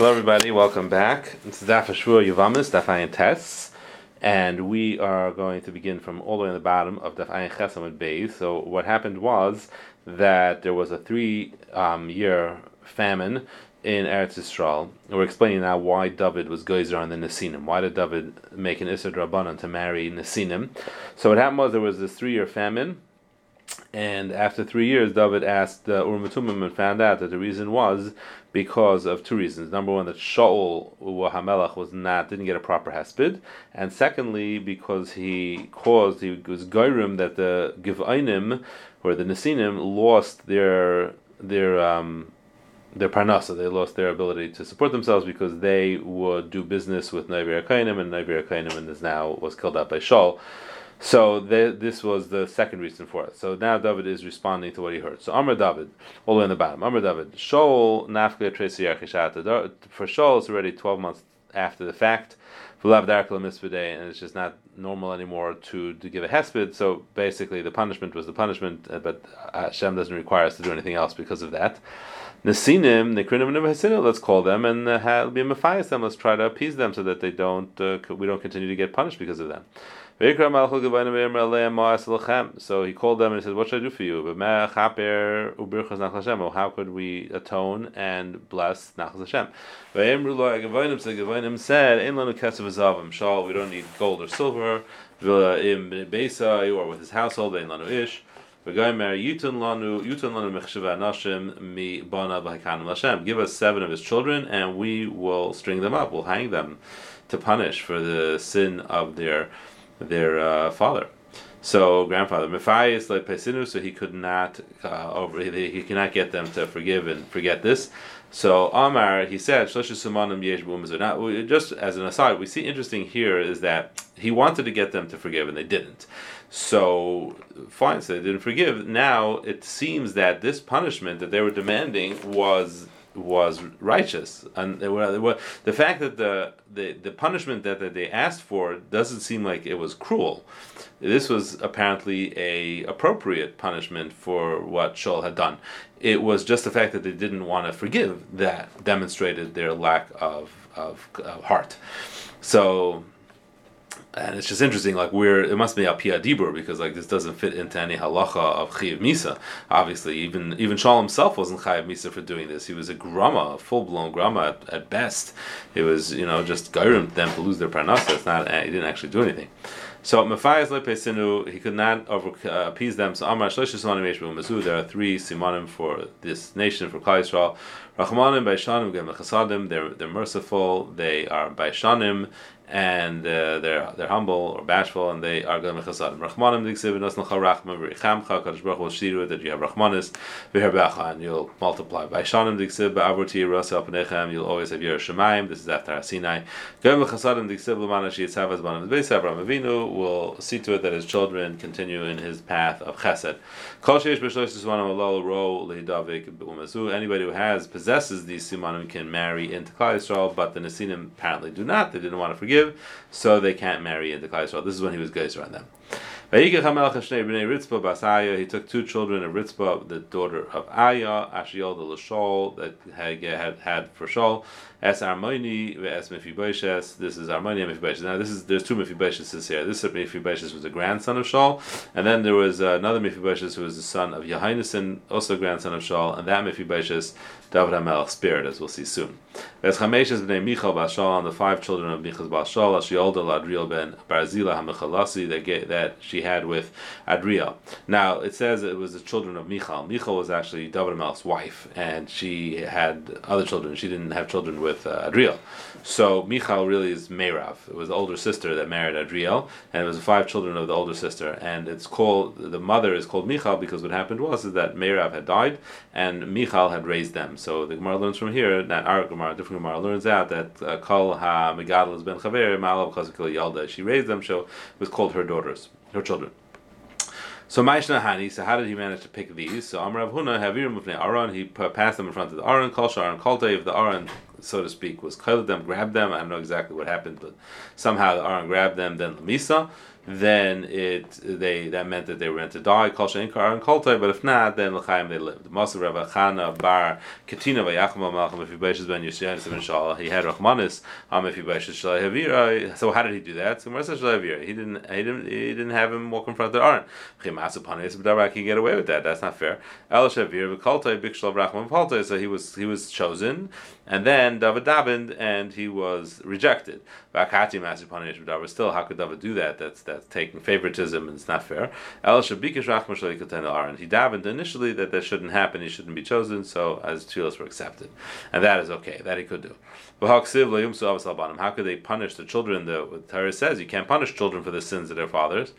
Hello, everybody. Welcome back. Is Daf Ashur Yuvamis, Daf Ayin Tes, and we are going to begin from all the way in the bottom of Daf Ayin Chesamid Beis. So, what happened was that there was a three-year um, famine in Eretz Yisrael. We're explaining now why David was gozer on the Nesinim. Why did David make an Issad Rabbanan to marry Nesinim? So, what happened was there was this three-year famine. And after three years, David asked uh, Urim and found out that the reason was because of two reasons. Number one, that Shaul Hamelach was not didn't get a proper hesped, and secondly, because he caused he was goyrim that the Givainim or the Nesinim lost their their um, their parnasa. They lost their ability to support themselves because they would do business with Akainim, and Navir and is now was killed out by Shaul. So the, this was the second reason for it. So now David is responding to what he heard. So Amr David, all the way in the bottom. Amr David, Shaul nafka For Shaul, it's already twelve months after the fact. And it's just not normal anymore to, to give a hesped. So basically, the punishment was the punishment, uh, but Hashem doesn't require us to do anything else because of that. Nesinim, let's call them and uh, be mafias them. Let's try to appease them so that they don't, uh, we don't continue to get punished because of them. So he called them and he said, What should I do for you? How could we atone and bless Nachas Hashem? said, we don't need gold or silver, or with his household. Give us seven of his children, and we will string them up. We'll hang them to punish for the sin of their their uh, father. So grandfather Mephias like Pesinu, so he could not uh, over he, he cannot get them to forgive and forget this. So Amar he said Just as an aside, we see interesting here is that he wanted to get them to forgive and they didn't. So fine, so they didn't forgive. Now it seems that this punishment that they were demanding was was righteous, and were, the fact that the, the the punishment that, that they asked for doesn't seem like it was cruel. This was apparently a appropriate punishment for what Shaul had done. It was just the fact that they didn't want to forgive that demonstrated their lack of of, of heart. So and it's just interesting. Like we're it must be a pia dibur because like this doesn't fit into any halacha of chayiv misa. Obviously, even even Shaul himself wasn't chayiv misa for doing this. He was a grama, a full blown grama at, at, best. It was you know just gairim them to lose their parnasa. It's not he didn't actually do anything. So Mafias Lepesinu, he could not over, uh, appease them. So Amar Simanim There are three simanim for this nation for Klal Yisrael. Rachmanim Baishanim Gem Chasadim. They're they're merciful. They are Baishanim and uh, they're they're humble or bashful, and they are going to chasadim. Rachmanim diksiv nosnal charachma v'richamcha kadosh baruch will shiru that you have rachmanis v'herbecha, and you'll multiply. By shanim diksiv ba'avroti rasa alpanechem, you'll always have your shemayim. This is after Sinai. Gem chasadim diksiv l'mana shiyitzavas banim beis Abraham Avinu will see to it that his children continue in his path of chesed. Kol sheish b'shlosh simanim alal ro leidavik b'umazu. Anybody who has possesses these simanim can marry into Klal Yisrael, but the Nesinim apparently do not. They didn't want to forgive so they can't marry into Klal Yisrael. This is when he was geyser on them. He took two children of Ritzpah, the daughter of Aya, Ashiel the Lashol, that had, had, had for Shaul, Es Armoni, Es Mephibosheth. This is Armoni and Mephibosheth. Now, this is there's two Mephibosheths here. This Mephibosheth was a grandson of Shaul, and then there was another Mephibosheth who was the son of Yehonasan, also grandson of Shaul, and that Mephibosheth David HaMelech spared, as we'll see soon. Es Chameshes b'nei Michal Bashal, and the five children of Michal Bashal, Ashiolda Ladriel ben Barzila HaMechalasi, that, that she had with Adriel. Now, it says it was the children of Michal. Michal was actually David HaMelech's wife, and she had other children. She didn't have children with uh, Adriel. So Michal really is Merav. It was the older sister that married Adriel, and it was the five children of the older sister. And it's called, the mother is called Michal because what happened was is that Merav had died, and Michal had raised them. So the Gemara learns from here that our Gemara, different Gemara, learns out that uh, Kol Ha Megadol been Chaver Malav Chazikil Yalda. She raised them, so was called her daughters, her children. So Maishna Hani, so how did he manage to pick these? So Amrav Huna Havirim Mufnei Aaron, he passed them in front of the Aaron, Kol Sharon Kolte, if the Aaron, so to speak, was cut them, grabbed them, I don't know exactly what happened, but somehow the Aaron grabbed them, then Lamisa, then it they that meant that they were meant to die. Kol and but if not, then l'chaim they lived. Masav Rabbi Chana bar Katina malcham Mephibosheth ben Yoshiyanis ben Shala. He had Rachmanis um, Mephibosheth Shalai Havira. So how did he do that? So Marsa Shalai. He didn't. He didn't. He didn't have him walk in front of the Aron. Chimasu Panis B'Darak can get away with that. That's not fair. El. So he was he was chosen, and then David davened, and he was rejected. Vakati Masu Panis B'Davar. Still, how could David do that? That's that's taking favoritism, and it's not fair. El Shabikish Rachman Shalai Katan Aron. He davened initially that that shouldn't happen. He shouldn't be chosen. So as tefillos were accepted, and that is okay. That he could do. How could they punish the children? The Torah says you can't punish children for the sins of their fathers.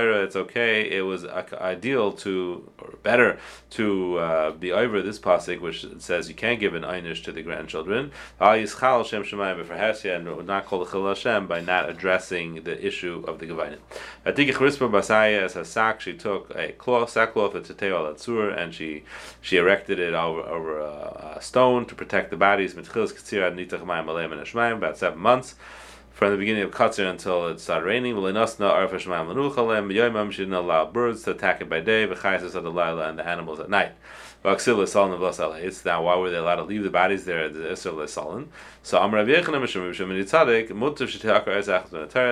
It's okay. It was ideal to, or better, to uh, be over this pasuk, which says you can't give an einish to the grandchildren. And not call the by not addressing the issue of the gavainim. She took a cloth, sackcloth, a teteo al and she she erected it over over a, a stone to protect the bodies. About seven months from the beginning of Katzir until it started raining. She didn't allow birds to attack it by day, and the animals at night. Now, why were they allowed to leave the bodies there at the Isser Salon? So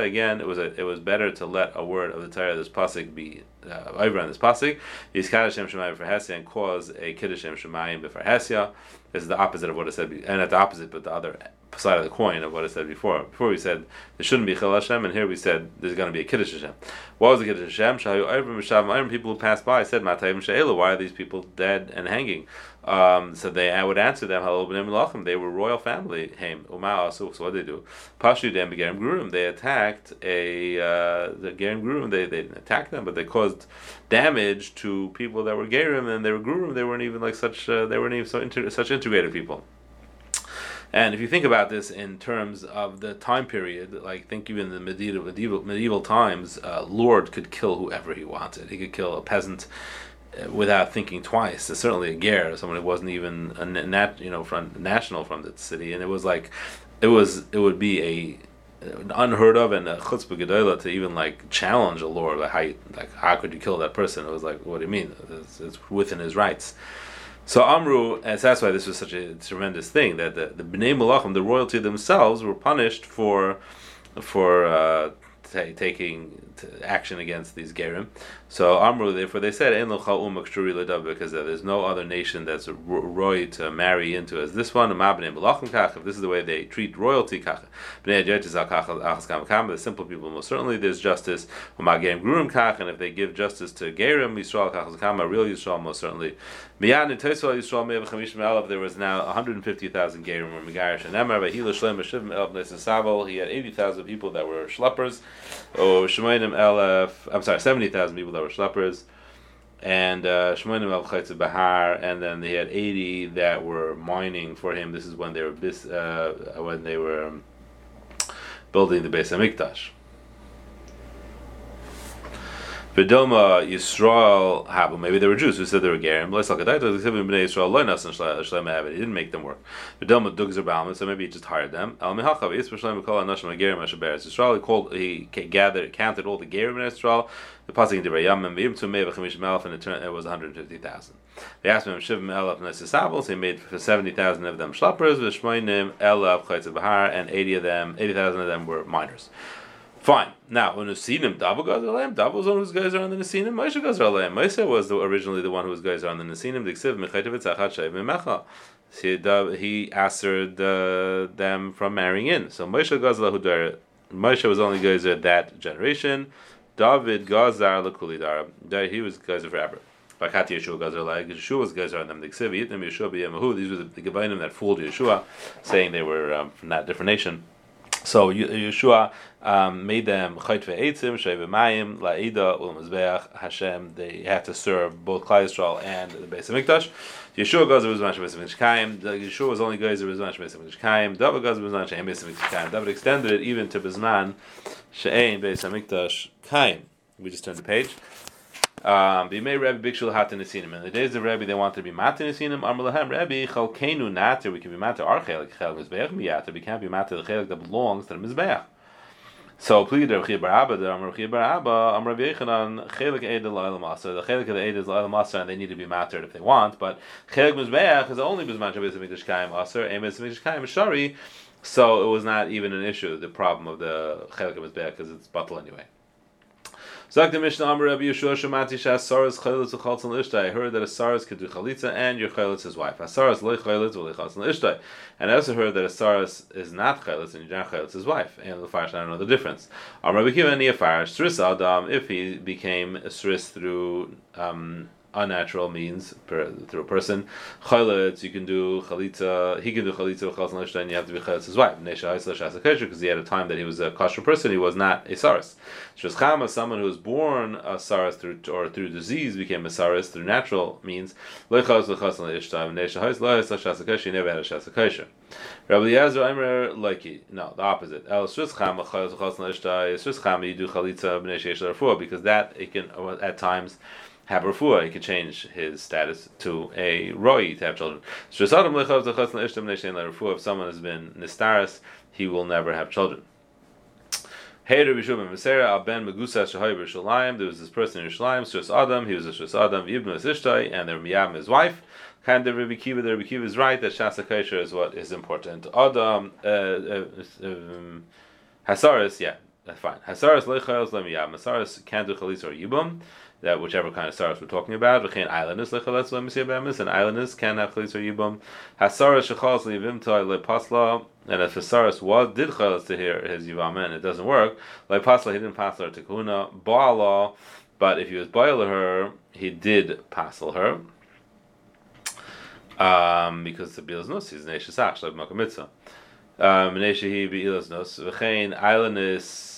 again, it was a, it was better to let a word of the Torah, this pasuk, be uh, over on this pasuk. Is Kaddashem Shemayim for Hesia and cause a kiddush shemayim b'far hesya. This is the opposite of what I said, and not the opposite, but the other side of the coin of what I said before. Before we said there shouldn't be Chil Hashem, and here we said there's going to be a Kiddush Hashem. What was the Kiddush Hashem? Shahu People who passed by said, Matayim She'ela, why are these people dead and hanging? Um, so they I would answer them, B'nei They were royal family. Haim Umar So what did they do? Pashu Dem Gerim Gurum. They attacked a uh, the Gerim Gurum. They they didn't attack them, but they caused damage to people that were Gerim and they were Gurum. They weren't even like such. Uh, they weren't even so inter- such integrated people. And if you think about this in terms of the time period, like think even in the medieval medieval, medieval times, uh, Lord could kill whoever he wanted. He could kill a peasant uh, without thinking twice. There's certainly a ger, someone who wasn't even a nat, you know, from national from the city, and it was like, it was it would be a unheard of and a chutzpah gedola to even like challenge a lord like how you, like how could you kill that person? It was like what do you mean? It's, it's within his rights. So Amru, and that's why this was such a tremendous thing that the, the Bnei Malachim, the royalty themselves, were punished for for uh, t- taking action against these Gerim. So Amru, therefore, they said, because there's no other nation that's roy to marry into as this one. If this is the way they treat royalty, the simple people, most certainly there's justice. And if they give justice to Gerim, Yisrael, real Yisrael, most certainly. There was now 150,000 Gerim or Megarish and Emar, he had 80,000 people that were schleppers. Oh, Shemayim Elef, I'm sorry, 70,000 people that were schleppers, and uh, Shmonim El Chaytz Bahar, and then they had 80 that were mining for him. This is when they were uh, when they were um, building the Beis Hamikdash. Vidoma Yisrael Habu. Maybe they were Jews who said they were Gerim. He didn't make them work. Vidoma Dugzer Balman. So maybe he just hired them. Al Yisrael Yisrael. He called. He gathered, counted all the Gerim in Israel. The passing in Yam and V'im Tumei V'chamish Melef, and it, turned, it was 150,000. They asked him Shivim Elef Nesisavos. He made for 70,000 of them Shlappers. V'shmoinim Elef Chaytz Bahar, and 80 of them, 80,000 of them were miners. Fine. Now, when Nesinim, Davo goes alayim. Davo was the one who's guys on the Nesinim. Moshe goes alayim. Moshe was the, originally the one who was guys on the Nesinim. Diksiv mechaytev tzachat shayv memecha. He answered uh, them from marrying in. So Moshe goes lahudar. Moshe was only guys at that generation. David gazar lakulidar. He was guys forever. Bakati Yeshua Gazer like Yeshua was Gazer on them. The Ksiv Yitnim Yeshua B'Yemahu. These were the, the that fooled Yeshua, saying they were um, from that different nation. So Yeshua um, made them chayt ve'etzim, shei ve'mayim, la'ida, u'l Hashem. They had to serve both Klal Yisrael and the Beis Hamikdash. Yeshua goes to Rizman Beis Hamikdash Yeshua was only goes to Rizman Beis Hamikdash David goes to Rizman She'ein Beis Hamikdash David extended it even to Bizman She'ein Beis Hamikdash Kaim. We just turned the page. Um, B'mei Rebbe Bikshul Hatan Nesinim. In the days of Rebbe, they wanted to be Matan Nesinim. Amr Rebbe Chalkenu Nater. We can be Matter our Chelik Chelik Mizbeach Miyater. We can't be Matter the Chelik that belongs to the Mizbeach. So plead Rav Chia Bar Abba, the Rav Chia Bar Abba, Am Yechanan, Chelik Eid L'Olam Maser. The Chelik of the Eid is L'Olam Maser, and they need to be mastered if they want. But Chelik Mizbeach is only Bizman Shabbos Mikdash Kaim Aser, Eim Mikdash Kaim Shari. So it was not even an issue. The problem of the Chelik Mizbeach because it's bottle anyway. Zak the Mishnah Amr Rabbi Yeshua Shemati Shas Saras Chayletz Uchaltzon Ishtai. I heard that a Saras could do Chalitza and your Chayletz his wife. A Saras Lei Chayletz Ulei Chaltzon Ishtai. And I also heard that a Saras is not Chayletz and your Chayletz his wife. And the Farish, I don't know the difference. Amr Rabbi Kiva Nia Farish Sris Adam if he became Sris through um, unnatural means per, through a person. Chalitz, you can do chalitza. He can do chalitza with chalitza and you have to be chalitz wife. because he had a time that he was a kosher person. He was not a saris. Shazchama, someone who was born a saris through or through disease became a saris through natural means. Lechaz lechaz. He never had a shasakosher. Rabbi Aimer Leiki. No, the opposite. El Shrizchama chalitza chalitza l'ishtai. Shrizchama you do chalitza b'nei because that it can at times have refuah, he could change his status to a roi to have children. If someone has been nistaris, he will never have children. There was this person in Yerushalayim, Shus Adam. He was a Shus Adam, Yibnu Ishtai, and their Miyam, his wife. Kind of Rabbi Kiva. The Rabbi Kiva is right that Shasa Kaisha is what is important. Adam, uh, uh, um, Hasaris, yeah, fine. Hasaris Lechayos Lemiyam. Hasaris can't do Chalis or Yibum that whichever kind of stars we're talking about. V'chein islanders lechaletz le'misiyah and islanders can have chalitz or yibum. Hasaras shechalas le'yivim toy le'pasla, and if Hasaras was did chalas to hear his yivam and it doesn't work, le'pasla he didn't pasla to kahuna ba'ala, but if he was boiler her, he did pasel her. Um, because the bilas is neshesach like makamitzah. Um, neshehi bilas nus v'chein islanders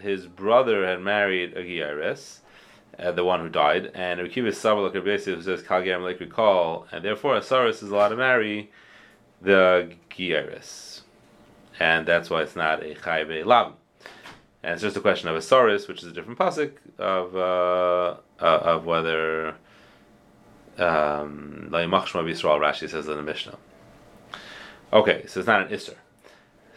his brother had married a Giyaris, uh, the one who died, and Rekiva Sabalak who says Kalgam Lake recall, and therefore Asaris is allowed to marry the Giyaris. And that's why it's not a Chaybe Lam. And it's just a question of Asaris, which is a different pasuk of uh, uh, of whether um, Rashi says in the Mishnah. Okay, so it's not an Isser.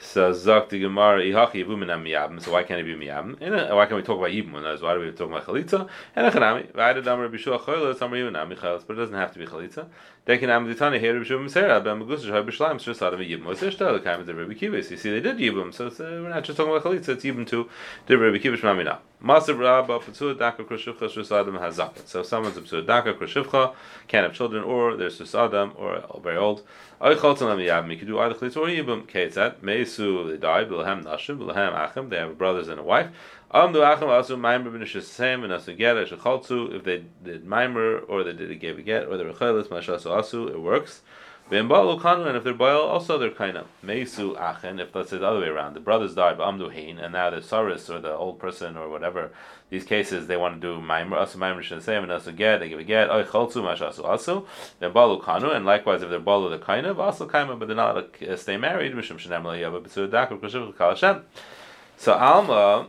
So Zok Gemara Ihachi Yivuminam Miyabim. So why can't it be Miyabim? And why can't we talk about Yibum? Why do we talk about Chalitza? And a Chanami. Vayda Damar Bishua Choyla Samar Yivuminam Michaelis. But it doesn't have to be Chalitza. Dekin Am Ditani here Bishua Misera Ben Megus Shai Bishlam Shus Adam Yibum. Their style? The Rebbe Kiva. You see, they did Yibum. So uh, we're not just talking about Chalitza. It's Yibum too. The Rebbe Kiva Shmamina. Masav Rabba Patur Daka Krishivcha Shus Adam has Zakat. So someone's a Patur Daka Krishivcha can't have children, or they're Shus Adam, or very old. I yabim. You can do either chalitz or yibum. Ketzat meisu they die. Bilhem nashim. Bilhem achim. They have brothers and a wife. Um do achim also maimer b'nishasem and asu get shachaltu. If they did maimer or they did a gave get or they were chaylus mashasu asu, it works. And if they're boil, also they're kind of meisu achen. If let's say the other way around, the brothers died, but amdu and now the saris or the old person or whatever, these cases they want to do maimer, asu maimer shem and asu get, they give a get, oy chalzu mashasu asu, v'imbalu kanu, and likewise if they're balu, they're kind of also of, but they're not like, uh, stay married, mishum shenem la'yava b'tzu dakar kushiv kal So alma.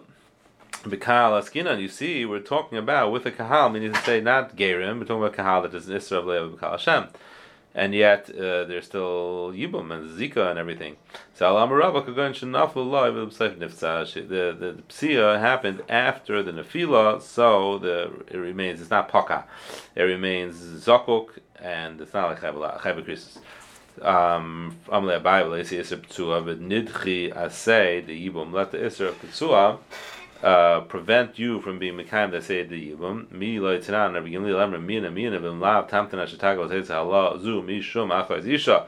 B'kahal askinan, you see, we're talking about with a kahal, meaning to say not gerim, we're talking about kahal that is an isra of b'kal Hashem and yet uh, there's still Yibum and Zika and everything. So Nifsa. The the Psia happened after the Nefila, so the it remains. It's not Paka. It remains Zokuk, and it's not like Chayva Krisis. Um, Amle Bible, Nidchi Asay the Yibum. Let the Isra Ptsua uh, prevent you from being mekayim that say the yibum mi lo yitzanan or begin li lemra mi na mi na vim lav tamtana shetago tetz hala zu mi shum achayz isha.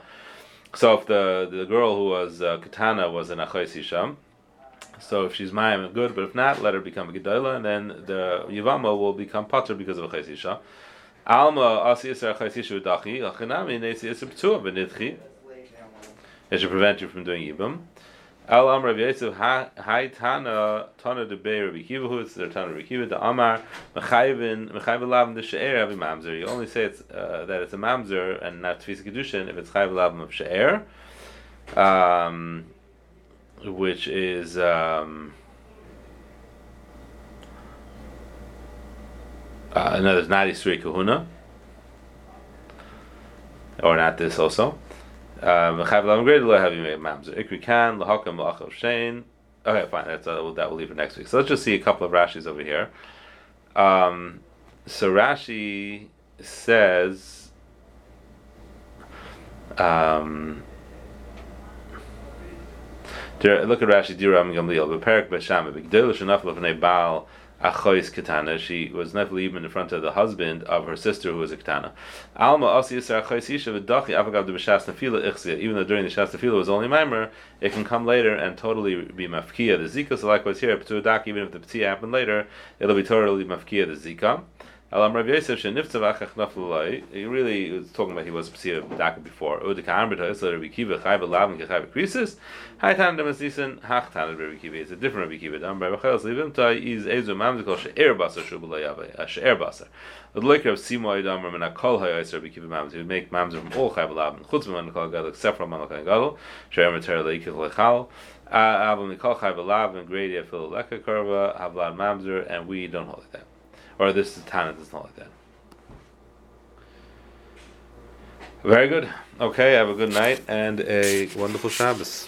So if the the girl who was uh, katana was an achayz isha, so if she's mayim good, but if not, let her become a gedola, and then the yivama will become pater because of achayz isha. Alma asi yisra achayz isha udachi achinami nesi yisra ptua. It should prevent you from doing yibum. Al Amr Rav Yosef Hai Tana Tana de Bei Rabbi Kiva who is the Tana Rabbi Kiva the Amar Mechayvin Mechayvin Lavim the She'er Avi Mamzer. You only say it's uh, that it's a Mamzer and not Tfisa Kedushin if it's Chayvin Lavim of She'er, um, which is. Um, uh, another not Isri Kahuna, or not this also. Shein. Okay, fine. That's uh, that we'll leave for next week. So let's just see a couple of Rashi's over here. Um, so Rashi says. Um, look at Rashi Diram Gamliel. Beperik Besham. B'gdel shenaf lefnei Baal achois katana. She was not even in front of the husband of her sister who was a katana. Alma asiyas achois isha v'dachi avagav de nefila ichzia. Even though during the shas nefila was only mimer, it can come later and totally be mafkia the zika. So likewise here, ptuadak even if the ptia happened later, it'll be totally mafkia the zika. Alam Rav Yosef sheniftav achach nafulai. He really was talking about he was psia daka before. Udika amrita so Rabbi Kiva chayv lavin kechayv krisis. Hai tan demasisin hach tan Rabbi Kiva. It's a different Rabbi Kiva. Dam Rabbi Chayil slivim tai is ezu mamzikol she'er basar shubulayave. A uh, she'er basar. The like of Simo Yidam Rav Menakol Hayos Rabbi Kiva mamzer. He would make mamzer from all chayv lavin. Chutz Menakol Gadol except from Menakol Gadol. She'er Mater Leikil Lechal. Uh, Avam Nikol chayv lavin. Grady Afil Leka Karva. Havlad mamzer. And we don't hold it that or this is Tana it's not like that. Very good. Okay, have a good night and a wonderful Shabbos.